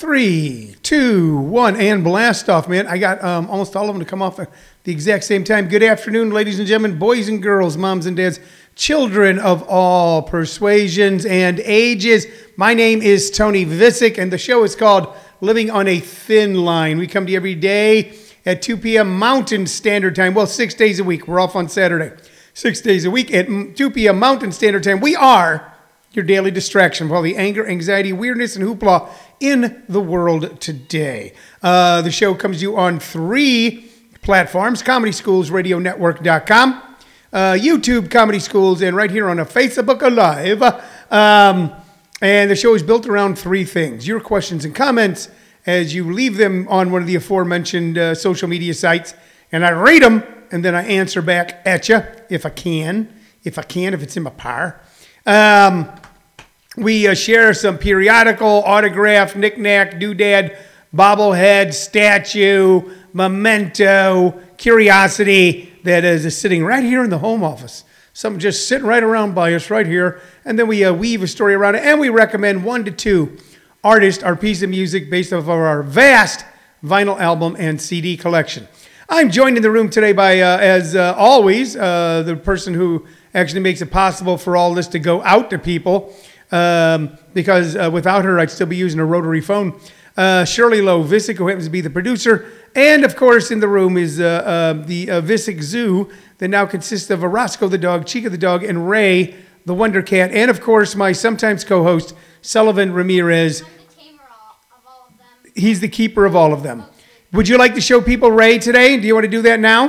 Three, two, one, and blast off, man. I got um, almost all of them to come off at the exact same time. Good afternoon, ladies and gentlemen, boys and girls, moms and dads, children of all persuasions and ages. My name is Tony Visick, and the show is called Living on a Thin Line. We come to you every day at 2 p.m. Mountain Standard Time. Well, six days a week. We're off on Saturday. Six days a week at 2 p.m. Mountain Standard Time. We are your daily distraction for all the anger, anxiety, weirdness, and hoopla in the world today. Uh, the show comes to you on three platforms comedy ComedySchoolsRadioNetwork.com, uh, YouTube Comedy Schools, and right here on a Facebook Live. Um, and the show is built around three things your questions and comments as you leave them on one of the aforementioned uh, social media sites. And I read them and then I answer back at you if I can, if I can, if it's in my power. Um, we uh, share some periodical, autograph, knickknack, doodad, bobblehead, statue, memento, curiosity that is sitting right here in the home office. Some just sitting right around by us right here. And then we uh, weave a story around it. And we recommend one to two artists or piece of music based off of our vast vinyl album and CD collection. I'm joined in the room today by, uh, as uh, always, uh, the person who actually makes it possible for all this to go out to people. Um, because uh, without her, I'd still be using a rotary phone. Uh, Shirley Lowe Visick, who happens to be the producer. And of course, in the room is uh, uh the uh, Visick Zoo that now consists of Roscoe the dog, Chica the dog, and Ray the Wonder Cat. And of course, my sometimes co host, Sullivan Ramirez. He's the keeper of all of them. Would you like to show people Ray today? Do you want to do that now?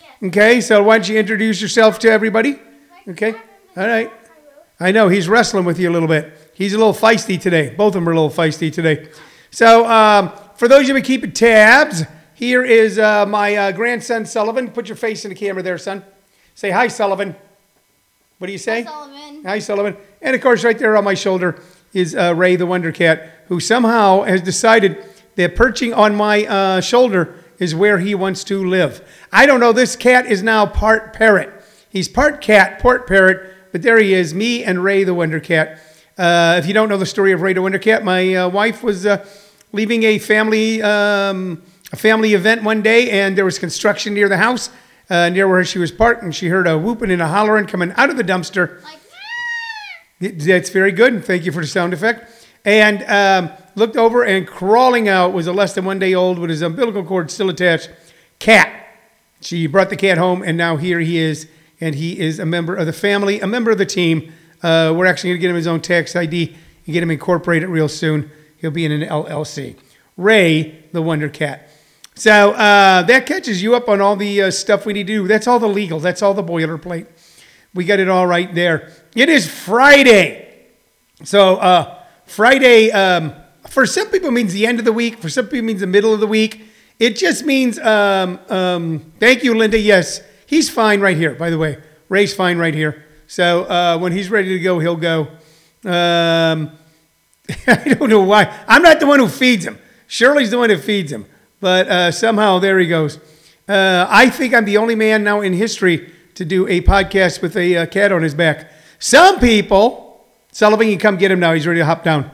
Yes. Okay, so why don't you introduce yourself to everybody? Okay, all right. I know he's wrestling with you a little bit. He's a little feisty today. Both of them are a little feisty today. So, um, for those of you keeping tabs, here is uh, my uh, grandson Sullivan. Put your face in the camera there, son. Say hi, Sullivan. What do you say? Hi, Sullivan. Hi, Sullivan. And of course, right there on my shoulder is uh, Ray the Wonder Cat, who somehow has decided that perching on my uh, shoulder is where he wants to live. I don't know. This cat is now part parrot. He's part cat, part parrot but there he is, me and Ray the Wonder Cat. Uh, if you don't know the story of Ray the Wonder Cat, my uh, wife was uh, leaving a family um, a family event one day, and there was construction near the house, uh, near where she was parked, and she heard a whooping and a hollering coming out of the dumpster. Like, That's very good. Thank you for the sound effect. And um, looked over, and crawling out was a less than one day old with his umbilical cord still attached cat. She brought the cat home, and now here he is and he is a member of the family, a member of the team. Uh, we're actually going to get him his own tax ID and get him incorporated real soon. He'll be in an LLC. Ray, the Wonder Cat. So uh, that catches you up on all the uh, stuff we need to do. That's all the legal. That's all the boilerplate. We got it all right there. It is Friday. So uh, Friday, um, for some people, means the end of the week. For some people, means the middle of the week. It just means, um, um, thank you, Linda. Yes, He's fine right here, by the way. Ray's fine right here. So uh, when he's ready to go, he'll go. Um, I don't know why. I'm not the one who feeds him. Shirley's the one who feeds him. But uh, somehow, there he goes. Uh, I think I'm the only man now in history to do a podcast with a uh, cat on his back. Some people, Sullivan, you come get him now. He's ready to hop down.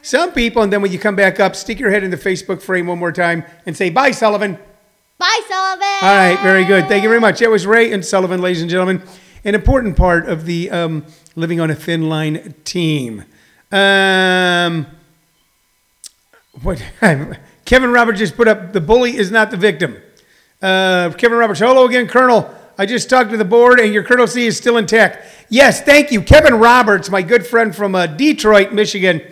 Some people, and then when you come back up, stick your head in the Facebook frame one more time and say, Bye, Sullivan. Bye, Sullivan. All right, very good. Thank you very much. That was Ray and Sullivan, ladies and gentlemen. An important part of the um, Living on a Thin Line team. Um, what? Kevin Roberts just put up the bully is not the victim. Uh, Kevin Roberts, hello again, Colonel. I just talked to the board and your colonelcy is still intact. Yes, thank you. Kevin Roberts, my good friend from uh, Detroit, Michigan,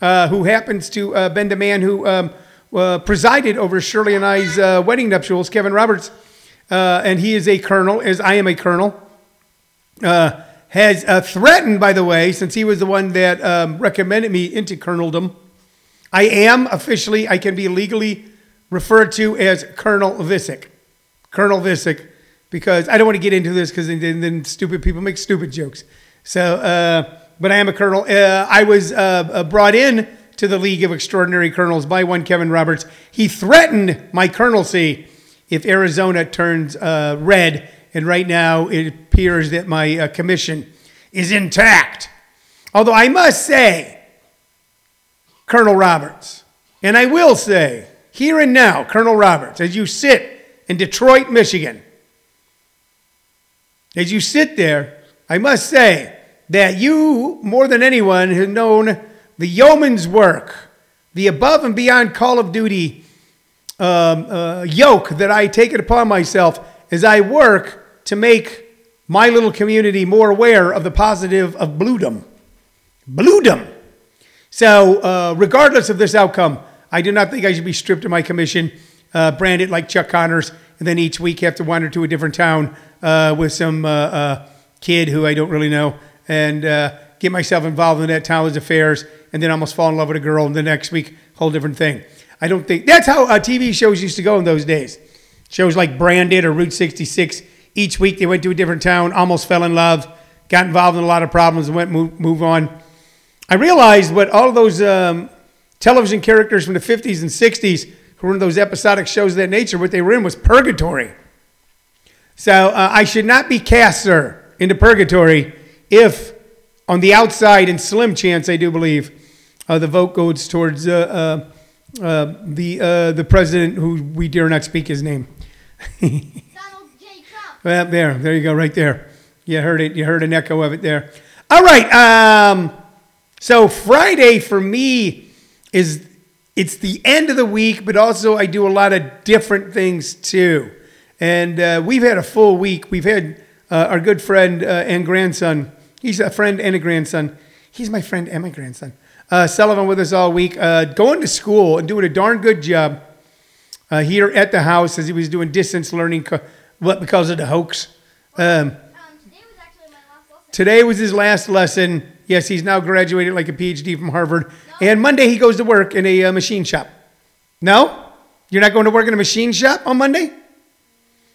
uh, who happens to uh, been the man who. Um, uh, presided over Shirley and I's uh, wedding nuptials, Kevin Roberts, uh, and he is a colonel, as I am a colonel. Uh, has uh, threatened, by the way, since he was the one that um, recommended me into coloneldom. I am officially, I can be legally referred to as Colonel Visick. Colonel Visick, because I don't want to get into this because then, then, stupid people make stupid jokes. So, uh, but I am a colonel. I was brought in to the League of Extraordinary Colonels by one Kevin Roberts. He threatened my colonelcy if Arizona turns uh, red, and right now it appears that my uh, commission is intact. Although I must say, Colonel Roberts, And I will say, here and now, Colonel Roberts, as you sit in Detroit, Michigan, as you sit there, I must say that you, more than anyone, have known the yeoman's work, the above and beyond Call of Duty um, uh, yoke that I take it upon myself as I work to make my little community more aware of the positive of bluedom. Bluedom. So, uh, regardless of this outcome, I do not think I should be stripped of my commission, uh, branded like Chuck Connors, and then each week have to wander to a different town uh, with some uh, uh, kid who I don't really know and uh, get myself involved in that town's affairs and then almost fall in love with a girl and the next week, whole different thing. I don't think that's how uh, TV shows used to go in those days. Shows like Branded or Route 66. Each week they went to a different town, almost fell in love, got involved in a lot of problems, and went move, move on. I realized what all those um, television characters from the 50s and 60s who were in those episodic shows of that nature, what they were in was purgatory. So uh, I should not be cast, sir, into purgatory if, on the outside, and slim chance, I do believe, the vote goes towards uh, uh, uh the uh, the president who we dare not speak his name. Donald J. Trump. Well, there, there you go, right there. You heard it. You heard an echo of it there. All right. Um, so Friday for me is it's the end of the week, but also I do a lot of different things too. And uh, we've had a full week. We've had uh, our good friend uh, and grandson. He's a friend and a grandson. He's my friend and my grandson. Uh, Sullivan with us all week, uh, going to school and doing a darn good job uh, here at the house as he was doing distance learning co- what because of the hoax. Um, Um, today was actually my last lesson. Today was his last lesson. Yes, he's now graduated like a PhD from Harvard. And Monday he goes to work in a uh, machine shop. No? You're not going to work in a machine shop on Monday?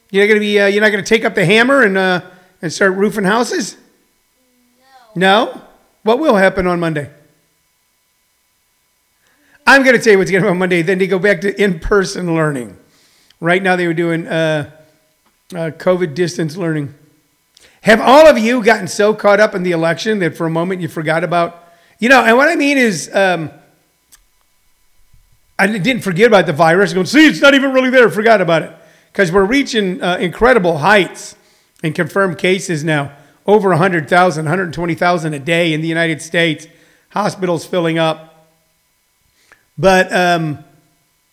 You're not going to be. Uh, you're not going to take up the hammer and uh, and start roofing houses? No. No. What will happen on Monday? I'm going to tell you what's going to happen on Monday. Then they go back to in-person learning. Right now they were doing uh, uh, COVID distance learning. Have all of you gotten so caught up in the election that for a moment you forgot about, you know, and what I mean is, um, I didn't forget about the virus. Going, see, it's not even really there. Forgot about it because we're reaching uh, incredible heights in confirmed cases now. Over 100,000, 120,000 a day in the United States. Hospitals filling up. But um,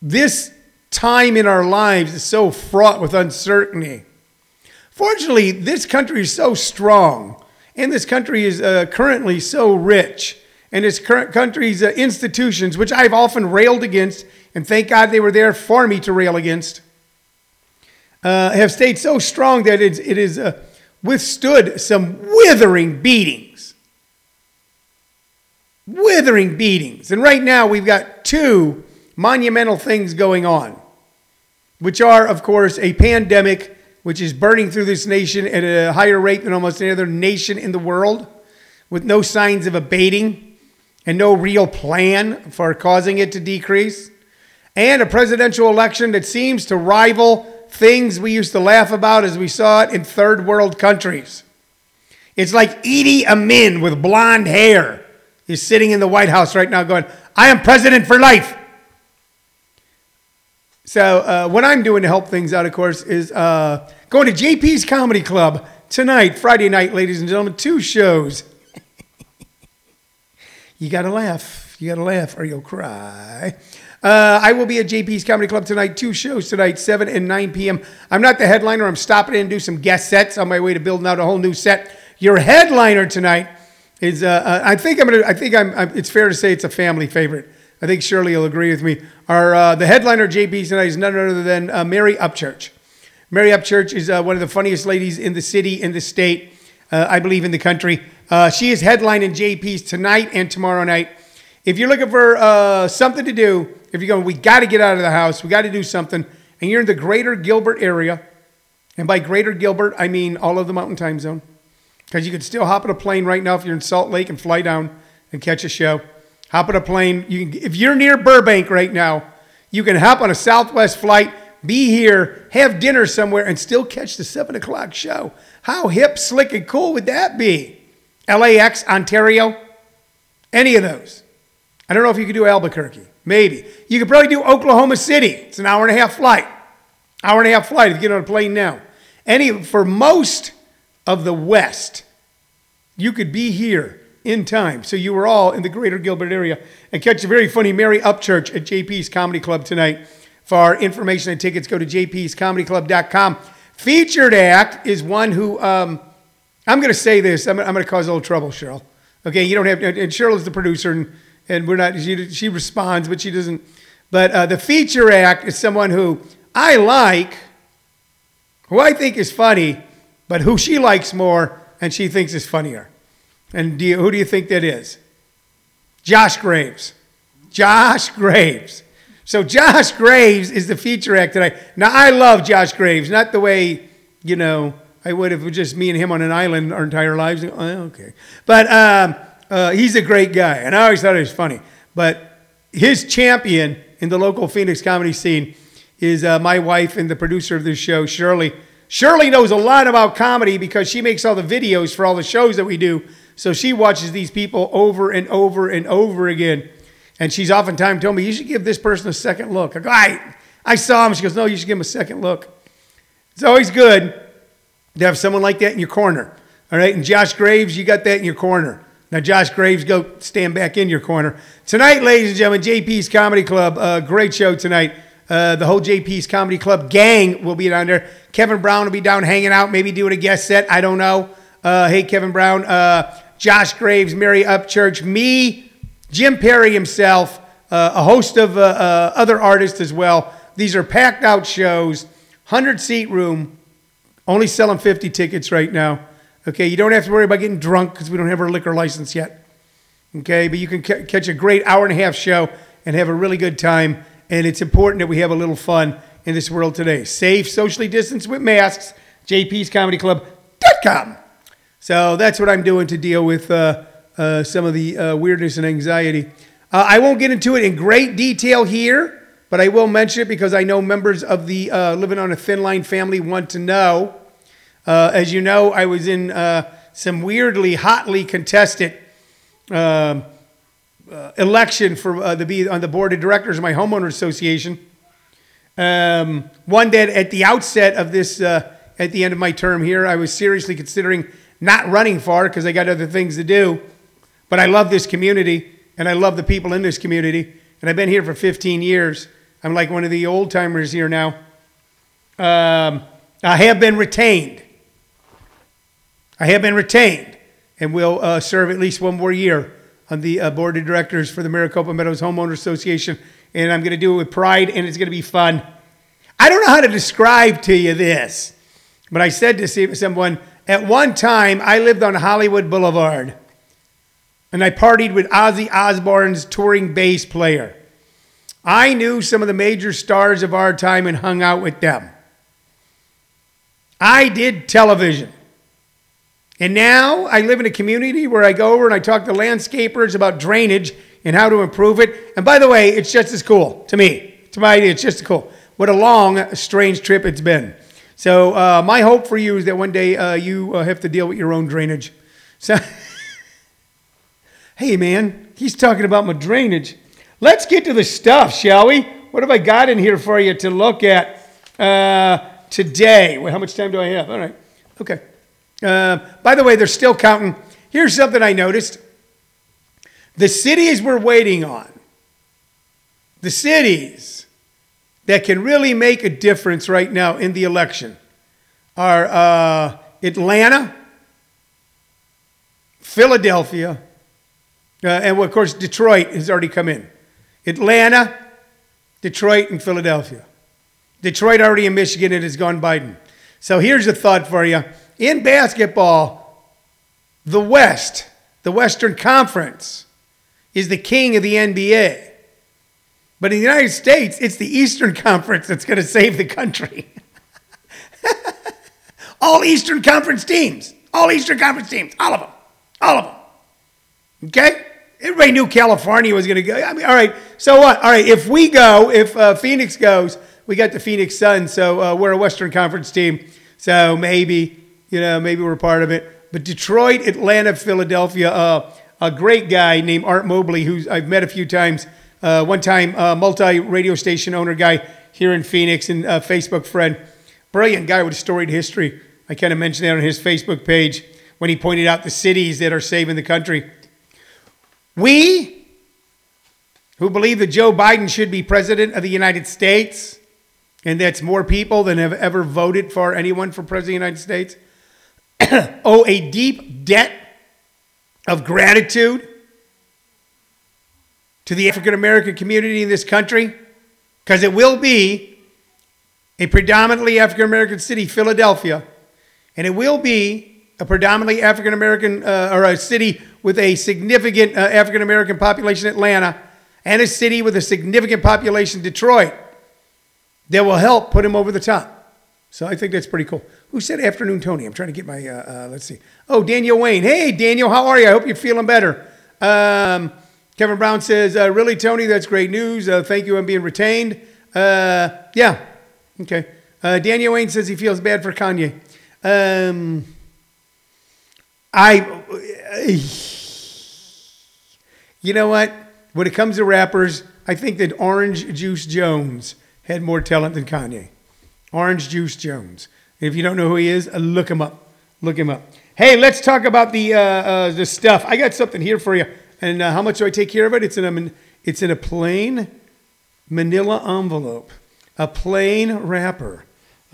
this time in our lives is so fraught with uncertainty. Fortunately, this country is so strong, and this country is uh, currently so rich, and this current country's uh, institutions, which I've often railed against, and thank God they were there for me to rail against, uh, have stayed so strong that it has uh, withstood some withering beatings. Withering beatings. And right now we've got two monumental things going on, which are, of course, a pandemic which is burning through this nation at a higher rate than almost any other nation in the world, with no signs of abating and no real plan for causing it to decrease, and a presidential election that seems to rival things we used to laugh about as we saw it in third world countries. It's like Idi Amin with blonde hair is sitting in the White House right now going, I am president for life. So, uh, what I'm doing to help things out, of course, is uh, going to JP's Comedy Club tonight, Friday night, ladies and gentlemen. Two shows. you got to laugh. You got to laugh or you'll cry. Uh, I will be at JP's Comedy Club tonight. Two shows tonight, 7 and 9 p.m. I'm not the headliner. I'm stopping in and do some guest sets on my way to building out a whole new set. Your headliner tonight is, uh, uh, I think I'm gonna, I think I'm, I'm, it's fair to say it's a family favorite. I think Shirley will agree with me. Our, uh, the headliner JP's tonight is none other than uh, Mary Upchurch. Mary Upchurch is uh, one of the funniest ladies in the city, in the state, uh, I believe in the country. She is headlining JP's tonight and tomorrow night. If you're looking for uh, something to do, if you're going, we got to get out of the house, we got to do something, and you're in the greater Gilbert area, and by greater Gilbert, I mean all of the mountain time zone, because you could still hop on a plane right now if you're in Salt Lake and fly down and catch a show. Hop on a plane. You can, if you're near Burbank right now, you can hop on a Southwest flight, be here, have dinner somewhere, and still catch the 7 o'clock show. How hip, slick, and cool would that be? LAX, Ontario, any of those. I don't know if you could do Albuquerque. Maybe. You could probably do Oklahoma City. It's an hour and a half flight. Hour and a half flight if you get on a plane now. Any for most of the West, you could be here in time. So you were all in the greater Gilbert area and catch a very funny Mary Upchurch at JP's Comedy Club tonight. For information and tickets, go to jpscomedyclub.com. Featured act is one who, um, I'm going to say this, I'm, I'm going to cause a little trouble, Cheryl. Okay, you don't have to, and Cheryl is the producer, and, and we're not, she, she responds, but she doesn't. But uh, the feature act is someone who I like, who I think is funny, but who she likes more and she thinks is funnier. And do you, who do you think that is? Josh Graves. Josh Graves. So Josh Graves is the feature act tonight. Now I love Josh Graves, not the way you know I would if it was just me and him on an island our entire lives. Oh, okay, but um, uh, he's a great guy, and I always thought he was funny. But his champion in the local Phoenix comedy scene is uh, my wife and the producer of this show, Shirley. Shirley knows a lot about comedy because she makes all the videos for all the shows that we do. So she watches these people over and over and over again. And she's oftentimes told me, you should give this person a second look. I go, I, I saw him. She goes, no, you should give him a second look. It's always good to have someone like that in your corner. All right. And Josh Graves, you got that in your corner. Now, Josh Graves, go stand back in your corner. Tonight, ladies and gentlemen, JP's Comedy Club. Uh, great show tonight. Uh, the whole JP's Comedy Club gang will be down there. Kevin Brown will be down hanging out, maybe doing a guest set. I don't know. Uh, hey, Kevin Brown. Uh, Josh Graves, Mary Upchurch, me, Jim Perry himself, uh, a host of uh, other artists as well. These are packed out shows, 100 seat room, only selling 50 tickets right now. Okay, you don't have to worry about getting drunk because we don't have our liquor license yet. Okay, but you can ca- catch a great hour and a half show and have a really good time. And it's important that we have a little fun in this world today. Safe, socially distanced with masks, jpscomedyclub.com. So that's what I'm doing to deal with uh, uh, some of the uh, weirdness and anxiety. Uh, I won't get into it in great detail here, but I will mention it because I know members of the uh, Living on a Thin Line family want to know. Uh, as you know, I was in some weirdly, hotly contested um, election for to be on the board of directors of my homeowner association. Um, one that at the outset of this, at the end of my term here, I was seriously considering not running for because I got other things to do. But I love this community and I love the people in this community. And I've been here for 15 years. I'm like one of the old timers here now. Um, I have been retained. I have been retained and will uh, serve at least one more year on the uh, board of directors for the Maricopa Meadows Homeowner Association. And I'm going to do it with pride and it's going to be fun. I don't know how to describe to you this, but I said to someone, at one time, I lived on Hollywood Boulevard and I partied with Ozzy Osbourne's touring bass player. I knew some of the major stars of our time and hung out with them. I did television. And now I live in a community where I go over and I talk to landscapers about drainage and how to improve it. And by the way, it's just as cool to me. To my idea, it's just as cool. What a long, strange trip it's been. So uh, my hope for you is that one day uh, you uh, have to deal with your own drainage. So, hey man, he's talking about my drainage. Let's get to the stuff, shall we? What have I got in here for you to look at uh, today? Well, how much time do I have? All right, okay. Uh, by the way, they're still counting. Here's something I noticed: the cities we're waiting on, the cities that can really make a difference right now in the election are uh, Atlanta, Philadelphia, uh, and of course, Detroit has already come in. Atlanta, Detroit, and Philadelphia. Detroit already in Michigan, it has gone Biden. So here's a thought for you. In basketball, the West, the Western Conference, is the king of the NBA. But in the United States, it's the Eastern Conference that's going to save the country. all Eastern Conference teams, all Eastern Conference teams, all of them, all of them. Okay? Everybody knew California was going to go. I mean, all right, so what? All right, if we go, if uh, Phoenix goes, we got the Phoenix Suns, so uh, we're a Western Conference team. So maybe, you know, maybe we're part of it. But Detroit, Atlanta, Philadelphia, uh, a great guy named Art Mobley, who I've met a few times uh, one time uh, multi radio station owner guy here in Phoenix and uh, Facebook friend. Brilliant guy with a storied history. I kind of mentioned that on his Facebook page when he pointed out the cities that are saving the country. We, who believe that Joe Biden should be president of the United States, and that's more people than have ever voted for anyone for president of the United States, owe a deep debt of gratitude to the African American community in this country, because it will be a predominantly African American city, Philadelphia, and it will be a predominantly African American uh, or a city with a significant uh, African American population, Atlanta, and a city with a significant population, Detroit, that will help put him over the top. So I think that's pretty cool. Who said afternoon, Tony? I'm trying to get my, uh, uh, let's see. Oh, Daniel Wayne. Hey, Daniel, how are you? I hope you're feeling better. Um, Kevin Brown says, uh, really, Tony, that's great news. Uh, thank you on being retained. Uh, yeah, okay. Uh, Daniel Wayne says he feels bad for Kanye. Um, I, you know what? When it comes to rappers, I think that Orange Juice Jones had more talent than Kanye. Orange Juice Jones. If you don't know who he is, uh, look him up. Look him up. Hey, let's talk about the uh, uh, the stuff. I got something here for you. And uh, how much do I take care of it? It's in a it's in a plain Manila envelope, a plain wrapper.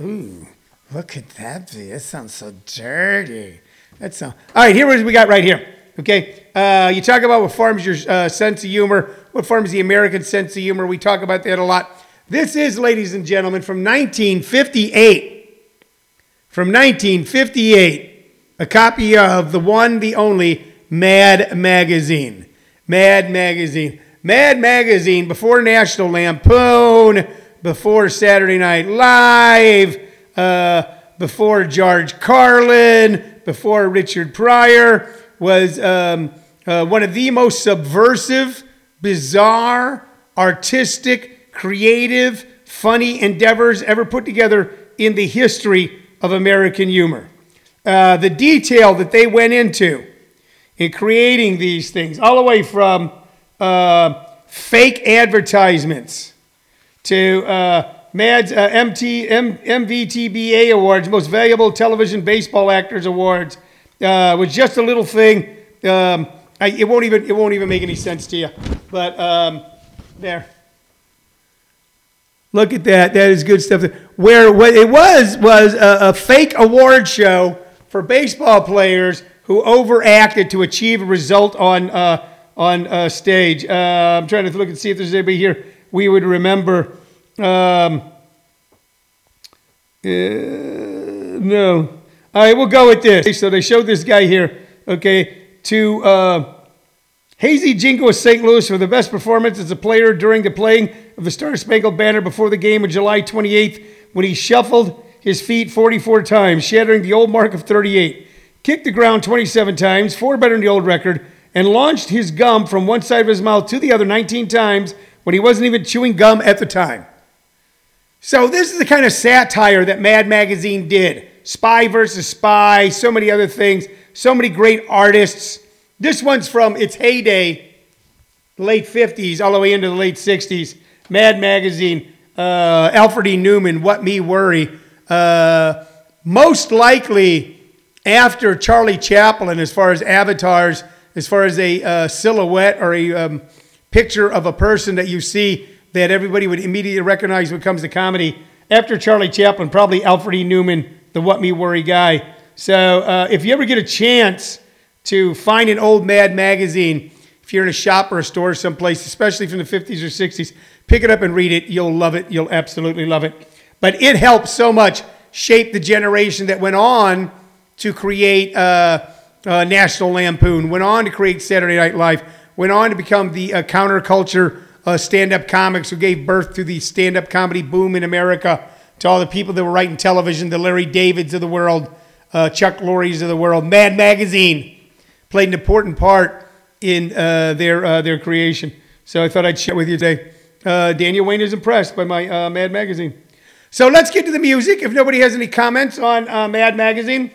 Ooh, look at that! Be. That sounds so dirty. That sound. All right, here what we got right here. Okay, uh, you talk about what forms your uh, sense of humor. What forms the American sense of humor? We talk about that a lot. This is, ladies and gentlemen, from 1958. From 1958, a copy of the one, the only Mad Magazine. Mad Magazine. Mad Magazine before National Lampoon, before Saturday Night Live, uh, before George Carlin, before Richard Pryor, was um, uh, one of the most subversive, bizarre, artistic, creative, funny endeavors ever put together in the history of American humor. Uh, the detail that they went into in creating these things, all the way from uh, fake advertisements to uh, MAD's uh, MT, M, MVTBA Awards, Most Valuable Television Baseball Actors Awards, uh, was just a little thing. Um, I, it won't even it won't even make any sense to you. But um, there. Look at that. That is good stuff. Where what it was was a, a fake award show for baseball players who overacted to achieve a result on uh, on uh, stage. Uh, I'm trying to look and see if there's anybody here we would remember. Um, uh, no. All right, we'll go with this. So they showed this guy here. Okay, to uh, Hazy Jingo of St. Louis for the best performance as a player during the playing of the Star Spangled Banner before the game of July 28th when he shuffled his feet 44 times, shattering the old mark of 38, kicked the ground 27 times, four better than the old record, and launched his gum from one side of his mouth to the other 19 times when he wasn't even chewing gum at the time. So, this is the kind of satire that Mad Magazine did Spy versus Spy, so many other things, so many great artists. This one's from its heyday, late 50s, all the way into the late 60s. Mad Magazine, uh, Alfred E. Neuman, What Me Worry. Uh, most likely after Charlie Chaplin, as far as avatars, as far as a uh, silhouette or a um, picture of a person that you see that everybody would immediately recognize when it comes to comedy. After Charlie Chaplin, probably Alfred E. Neuman, the What Me Worry guy. So uh, if you ever get a chance to find an old Mad magazine, if you're in a shop or a store someplace, especially from the 50s or 60s, pick it up and read it. You'll love it. You'll absolutely love it. But it helped so much shape the generation that went on to create uh, uh, National Lampoon, went on to create Saturday Night Live, went on to become the uh, counterculture uh, stand up comics who gave birth to the stand up comedy boom in America, to all the people that were writing television, the Larry Davids of the world, uh, Chuck Lorre's of the world. Mad Magazine played an important part in uh, their, uh, their creation. So I thought I'd share with you today. Uh, Daniel Wayne is impressed by my uh, Mad Magazine. So let's get to the music. If nobody has any comments on Mad Magazine,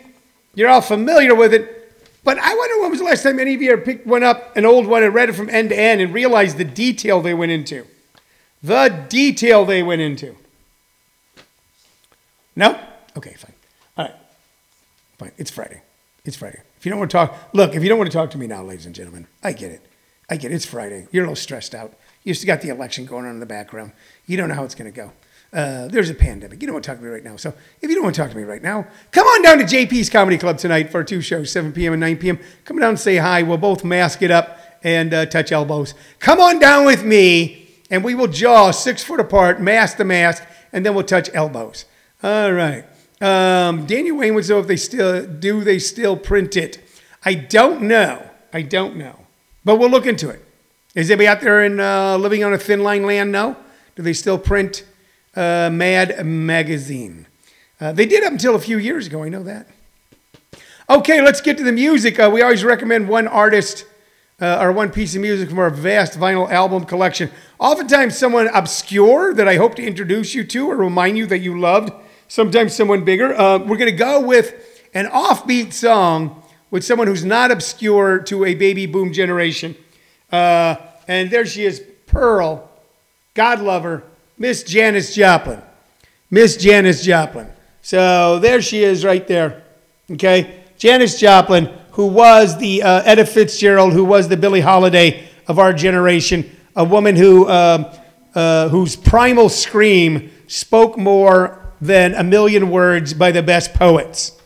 you're all familiar with it. But I wonder when was the last time any of you ever picked one up, an old one, and read it from end to end and realized the detail they went into. The detail they went into. No? Okay, fine. All right. Fine. It's Friday. It's Friday. If you don't want to talk, look, if you don't want to talk to me now, ladies and gentlemen, I get it. I get it. It's Friday. You're a little stressed out. You still got the election going on in the background. You don't know how it's going to go. Uh, there's a pandemic. You don't want to talk to me right now. So if you don't want to talk to me right now, come on down to JP's Comedy Club tonight for two shows, 7 p.m. and 9 p.m. Come down and say hi. We'll both mask it up and uh, touch elbows. Come on down with me, and we will jaw six foot apart, mask to mask, and then we'll touch elbows. All right. Um, Daniel Wayne would know if they still do they still print it. I don't know. I don't know, but we'll look into it. Is anybody out there in uh, living on a thin line land? No. Do they still print uh, Mad Magazine? Uh, they did up until a few years ago. I know that. Okay, let's get to the music. Uh, we always recommend one artist uh, or one piece of music from our vast vinyl album collection. Oftentimes, someone obscure that I hope to introduce you to or remind you that you loved. Sometimes, someone bigger. Uh, we're going to go with an offbeat song with someone who's not obscure to a baby boom generation. Uh, and there she is, Pearl, God lover, Miss Janis Joplin. Miss Janis Joplin. So there she is right there. Okay? Janis Joplin, who was the uh, Fitzgerald, who was the Billie Holiday of our generation, a woman who, uh, uh, whose primal scream spoke more than a million words by the best poets.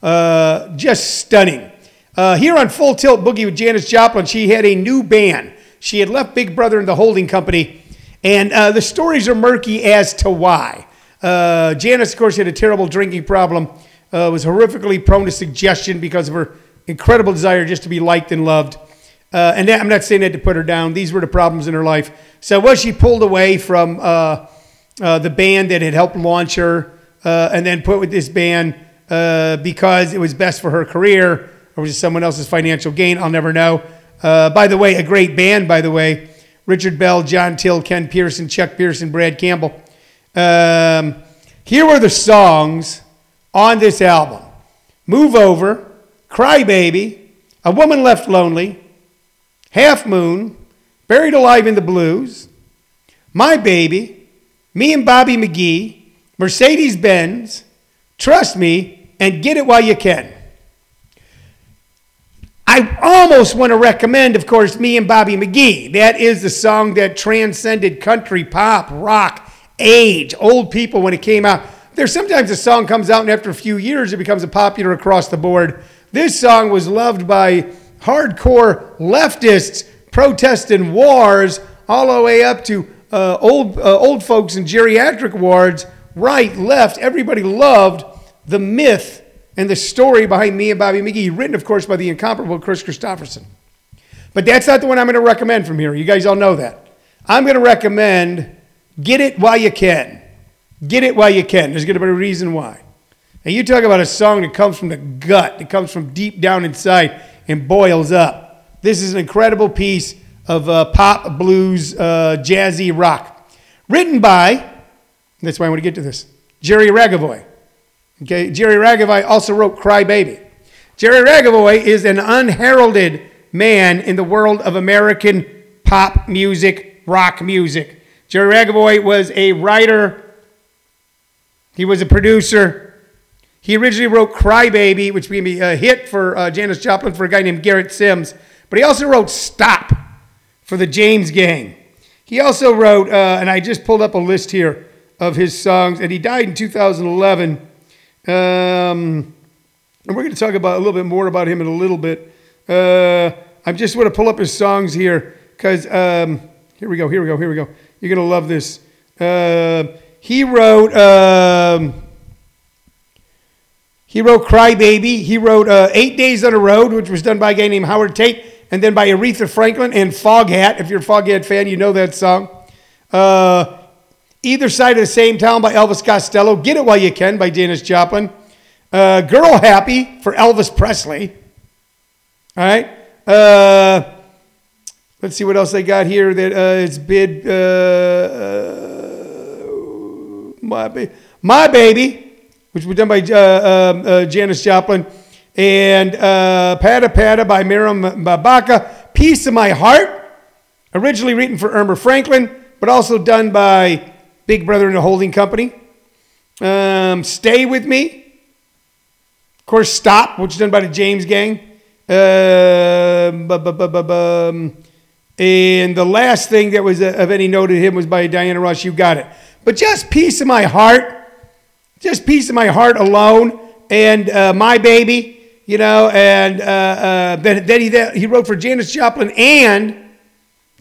Uh, just stunning. Uh, here on Full Tilt Boogie with Janis Joplin, she had a new band. She had left Big Brother and the holding company, and uh, the stories are murky as to why. Uh, Janis, of course, had a terrible drinking problem, uh, was horrifically prone to suggestion because of her incredible desire just to be liked and loved. Uh, and that, I'm not saying that to put her down. These were the problems in her life. So was she pulled away from uh, the band that had helped launch her, uh, and then put with this band uh, because it was best for her career, or was it someone else's financial gain? I'll never know. Uh, by the way, a great band, by the way. Richard Bell, John Till, Ken Pearson, Chuck Pearson, Brad Campbell. Um, here were the songs on this album Move Over, Cry Baby, A Woman Left Lonely, Half Moon, Buried Alive in the Blues, My Baby, Me and Bobby McGee, Mercedes Benz, Trust Me, and Get It While You Can. I almost want to recommend, of course, Me and Bobby McGee. That is the song that transcended country, pop, rock, age, old people when it came out. There's sometimes a song comes out and after a few years it becomes a popular across the board. This song was loved by hardcore leftists protesting wars all the way up to uh, old uh, old folks in geriatric wards, right, left. Everybody loved the myth and the story behind me and Bobby McGee, written, of course, by the incomparable Kris Kristofferson. But that's not the one I'm going to recommend from here. You guys all know that. I'm going to recommend Get It While You Can. Get It While You Can. There's going to be a reason why. And you talk about a song that comes from the gut, that comes from deep down inside and boils up. This is an incredible piece of uh, pop, blues, uh, jazzy rock. Written by, that's why I want to get to this, Jerry Ragovoy. Okay, Jerry Ragovoy also wrote Cry Baby. Jerry Ragovoy is an unheralded man in the world of American pop music, rock music. Jerry Ragovoy was a writer, he was a producer. He originally wrote Cry Baby, which became a hit for uh, Janis Joplin for a guy named Garnet Mimms. But he also wrote Stop for the James Gang. He also wrote, uh, and I just pulled up a list here of his songs, and he died in 2011. Um, and we're going to talk about a little bit more about him in a little bit. Uh, I just want to pull up his songs here because um, here we go, here we go, here we go. You're going to love this. Uh, he wrote. Um, he wrote Cry Baby. He wrote uh, Eight Days on the Road, which was done by a guy named Howard Tate, and then by Aretha Franklin and Foghat. If you're a Foghat fan, you know that song. Uh, Either Side of the Same Town by Elvis Costello. Get It While You Can by Janis Joplin. Uh, Girl Happy for Elvis Presley. All right. Uh, let's see what else they got here that uh, is bid. Uh, uh, my, ba- my Baby which was done by uh, um, Janis Joplin. And uh, Pata Pata by Miriam Makeba. Piece of My Heart, originally written for Erma Franklin, but also done by Big Brother and the Holding Company. Um, Stay With Me. Of course, Stop, which is done by the James Gang. Bum. and the last thing that was uh, of any note to him was by Diana Ross. You got it. But just Piece of My Heart just piece of my heart alone and uh, my baby you know and uh, uh, then, then he, he wrote for janis joplin and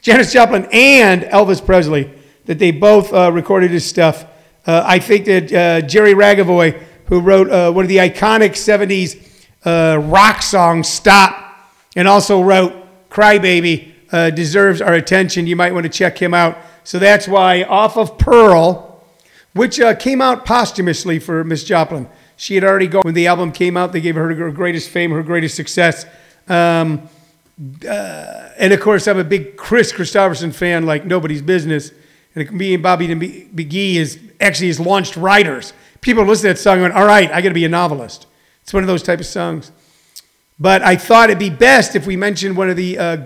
janis joplin and elvis presley that they both uh, recorded his stuff. Uh, i think that uh, jerry ragovoy who wrote uh, one of the iconic 70s uh, rock songs, stop and also wrote crybaby uh, deserves our attention. You might want to check him out. So that's why off of pearl which came out posthumously for Miss Joplin. She had already gone when the album came out. They gave her her greatest fame, her greatest success. Um, uh, and of course, I'm a big Kris Kristofferson fan, like nobody's business. And me and Bobby McGee is actually has launched writers. People listen to that song and going, "All right, I got to be a novelist." It's one of those type of songs. But I thought it'd be best if we mentioned one of the uh,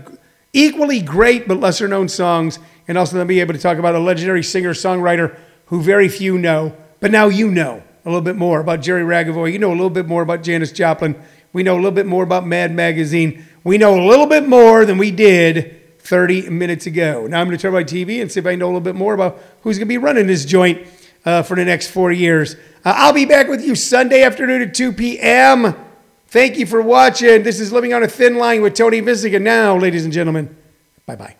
equally great but lesser known songs, and also then be able to talk about a legendary singer songwriter who very few know, but now you know a little bit more about Jerry Ragovoy. You know a little bit more about Janis Joplin. We know a little bit more about Mad Magazine. We know a little bit more than we did 30 minutes ago. Now I'm going to turn my TV and see if I know a little bit more about who's going to be running this joint uh, for the next four years. Uh, I'll be back with you Sunday afternoon at 2 p.m. Thank you for watching. This is Living on a Thin Line with Tony Visiga. Now, ladies and gentlemen, bye bye.